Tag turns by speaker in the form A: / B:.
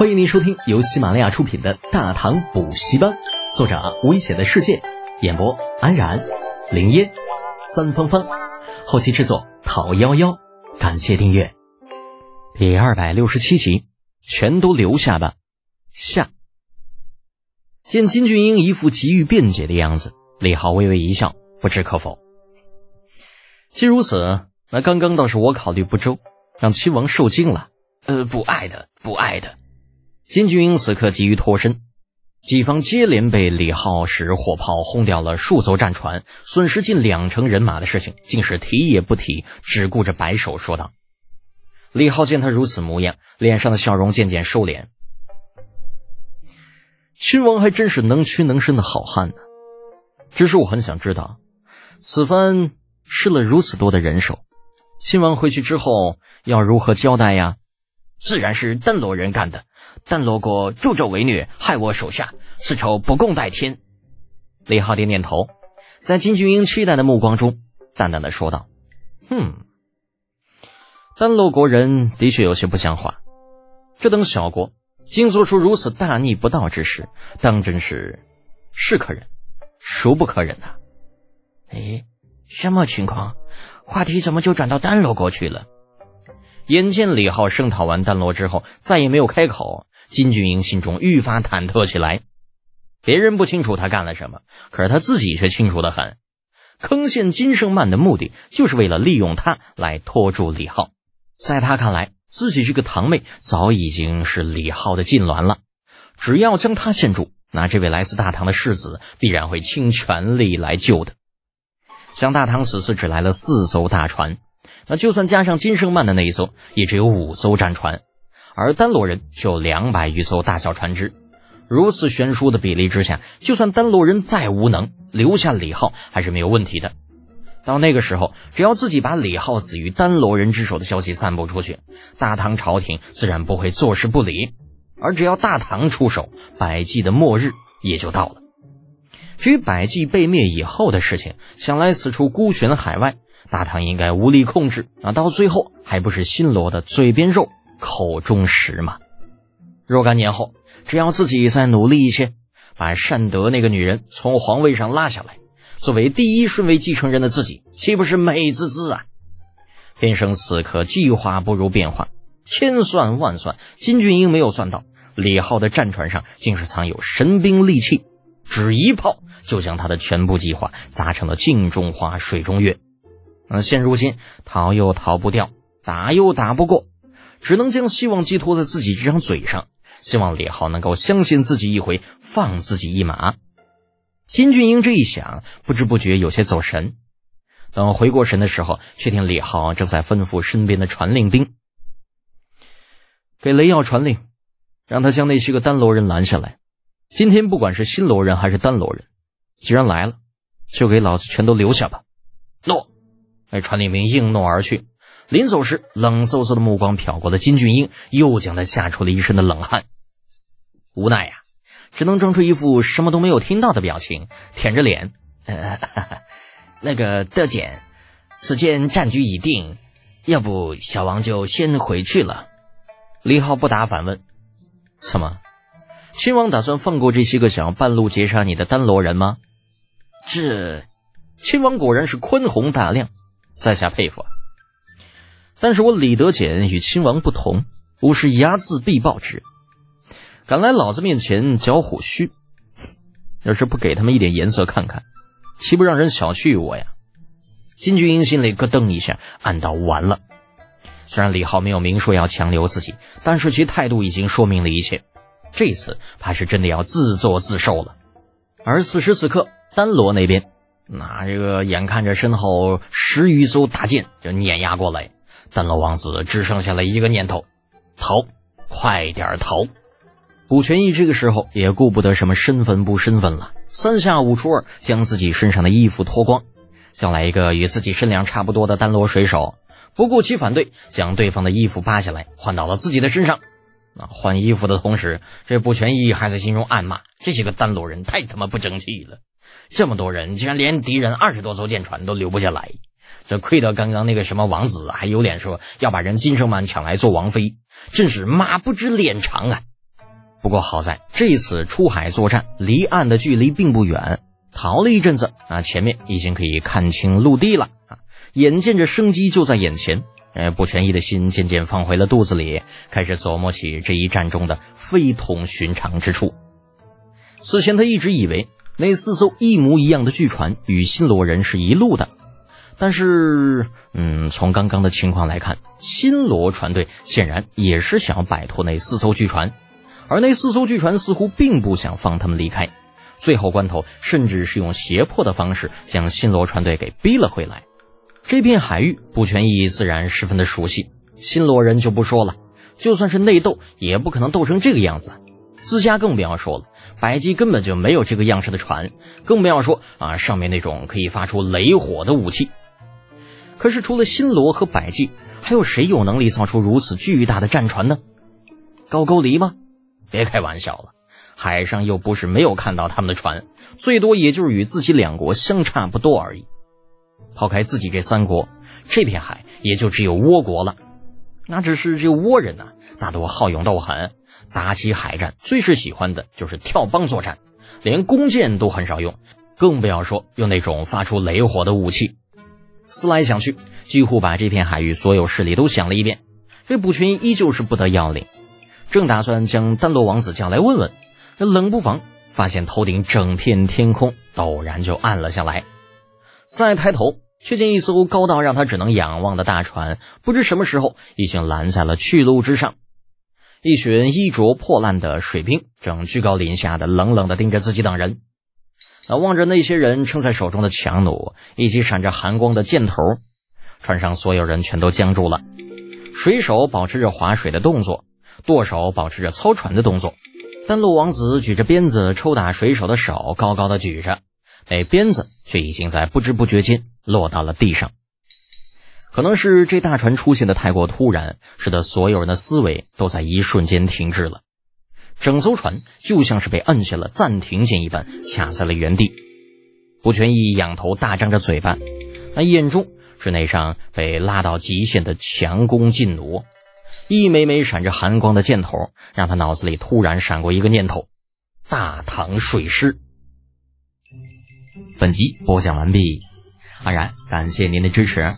A: 欢迎您收听由喜马拉雅出品的《大唐补习班》，作者危险的世界，演播安然、林烟、三芳芳，后期制作陶幺幺。感谢订阅。第二百六十七集，全都留下吧。下。见金俊英一副急于辩解的样子，李浩微微一笑，不置可否。既如此，那刚刚倒是我考虑不周，让亲王受惊了。
B: 呃，不爱的，不爱的。
A: 金俊英此刻急于脱身，己方接连被李浩使火炮轰掉了数艘战船，损失近两成人马的事情，竟是提也不提，只顾着摆手说道。李浩见他如此模样，脸上的笑容渐渐收敛。亲王还真是能屈能伸的好汉呢，只是我很想知道，此番失了如此多的人手，亲王回去之后要如何交代呀？
B: 自然是丹罗人干的，丹罗国助纣为虐，害我手下，此仇不共戴天。
A: 李浩点点头，在金俊英期待的目光中，淡淡的说道：“哼，丹罗国人的确有些不像话，这等小国竟做出如此大逆不道之事，当真是是可忍，孰不可忍呐？”
B: 哎，什么情况？话题怎么就转到丹罗国去了？
A: 眼见李浩声讨完丹罗之后，再也没有开口，金俊英心中愈发忐忑起来。别人不清楚他干了什么，可是他自己却清楚的很。坑陷金圣曼的目的，就是为了利用他来拖住李浩。在他看来，自己这个堂妹早已经是李浩的禁脔了，只要将他陷住，那这位来自大唐的世子必然会倾全力来救的。像大唐此次只来了四艘大船。那就算加上金圣曼的那一艘，也只有五艘战船，而丹罗人就两百余艘大小船只。如此悬殊的比例之下，就算丹罗人再无能，留下李浩还是没有问题的。到那个时候，只要自己把李浩死于丹罗人之手的消息散布出去，大唐朝廷自然不会坐视不理。而只要大唐出手，百济的末日也就到了。至于百济被灭以后的事情，想来此处孤悬海外。大唐应该无力控制，啊到最后还不是新罗的嘴边肉，口中食吗？若干年后，只要自己再努力一些，把善德那个女人从皇位上拉下来，作为第一顺位继承人的自己，岂不是美滋滋啊？天生此刻计划不如变化，千算万算，金俊英没有算到李浩的战船上竟是藏有神兵利器，只一炮就将他的全部计划砸成了镜中花，水中月。那现如今逃又逃不掉，打又打不过，只能将希望寄托在自己这张嘴上，希望李浩能够相信自己一回，放自己一马。金俊英这一想，不知不觉有些走神。等回过神的时候，却听李浩正在吩咐身边的传令兵：“给雷耀传令，让他将那些个丹罗人拦下来。今天不管是新罗人还是丹罗人，既然来了，就给老子全都留下吧。”
B: 诺。
A: 那传令兵应诺而去，临走时，冷飕飕的目光瞟过了金俊英，又将他吓出了一身的冷汗。无奈呀，只能装出一副什么都没有听到的表情，舔着脸：“呃
B: 那个德简，此间战局已定，要不小王就先回去了。”
A: 李浩不答，反问：“怎么，亲王打算放过这些个想要半路截杀你的丹罗人吗？”
B: 这，
A: 亲王果然是宽宏大量。在下佩服啊！但是我李德简与亲王不同，吾是睚眦必报之人，敢来老子面前搅虎须，要是不给他们一点颜色看看，岂不让人小觑我呀？金俊英心里咯噔一下，暗道完了。虽然李浩没有明说要强留自己，但是其态度已经说明了一切，这次怕是真的要自作自受了。而此时此刻，丹罗那边。那这个眼看着身后十余艘大舰就碾压过来，丹罗王子只剩下了一个念头：逃，快点逃！古全义这个时候也顾不得什么身份不身份了，三下五除二将自己身上的衣服脱光，叫来一个与自己身量差不多的丹罗水手，不顾其反对，将对方的衣服扒下来换到了自己的身上。啊，换衣服的同时，这不全义还在心中暗骂：这些个丹罗人太他妈不争气了。这么多人，竟然连敌人二十多艘舰船都留不下来，这亏得刚刚那个什么王子还有脸说要把人金圣满抢来做王妃，真是马不知脸长啊！不过好在这次出海作战，离岸的距离并不远，逃了一阵子啊，前面已经可以看清陆地了啊，眼见着生机就在眼前，呃，不全义的心渐渐放回了肚子里，开始琢磨起这一战中的非同寻常之处。此前他一直以为那四艘一模一样的巨船与新罗人是一路的，但是，嗯，从刚刚的情况来看，新罗船队显然也是想要摆脱那四艘巨船。而那四艘巨船似乎并不想放他们离开，最后关头甚至是用胁迫的方式将新罗船队给逼了回来。这片海域，不全义自然十分的熟悉。新罗人就不说了，就算是内斗，也不可能斗成这个样子。自家更不要说了，百济根本就没有这个样式的船，更不要说啊上面那种可以发出雷火的武器。可是除了新罗和百济，还有谁有能力造出如此巨大的战船呢？高句丽吗？别开玩笑了，海上又不是没有看到他们的船，最多也就是与自己两国相差不多而已。抛开自己这三国，这片海也就只有倭国了。那只是这倭人呐，大多好勇斗狠，打起海战最是喜欢的就是跳帮作战，连弓箭都很少用，更不要说用那种发出雷火的武器。思来想去，几乎把这片海域所有势力都想了一遍，这卜群依旧是不得要领。正打算将丹罗王子叫来问问，这冷不防发现头顶整片天空陡然就暗了下来。再抬头，却见一艘高到让他只能仰望的大船，不知什么时候已经拦在了去路之上。一群衣着破烂的水兵正居高临下的冷冷地盯着自己等人。那望着那些人撑在手中的强弩以及闪着寒光的箭头，船上所有人全都僵住了。水手保持着划水的动作。舵手保持着操船的动作，但陆王子举着鞭子抽打水手的手高高的举着，那鞭子却已经在不知不觉间落到了地上。可能是这大船出现的太过突然，使得所有人的思维都在一瞬间停滞了。整艘船就像是被摁下了暂停键一般，卡在了原地。不全义仰头大张着嘴巴，那眼中是那上被拉到极限的强弓劲弩。一枚枚闪着寒光的箭头，让他脑子里突然闪过一个念头：大唐水师。
B: 本集播讲完毕，安然感谢您的支持。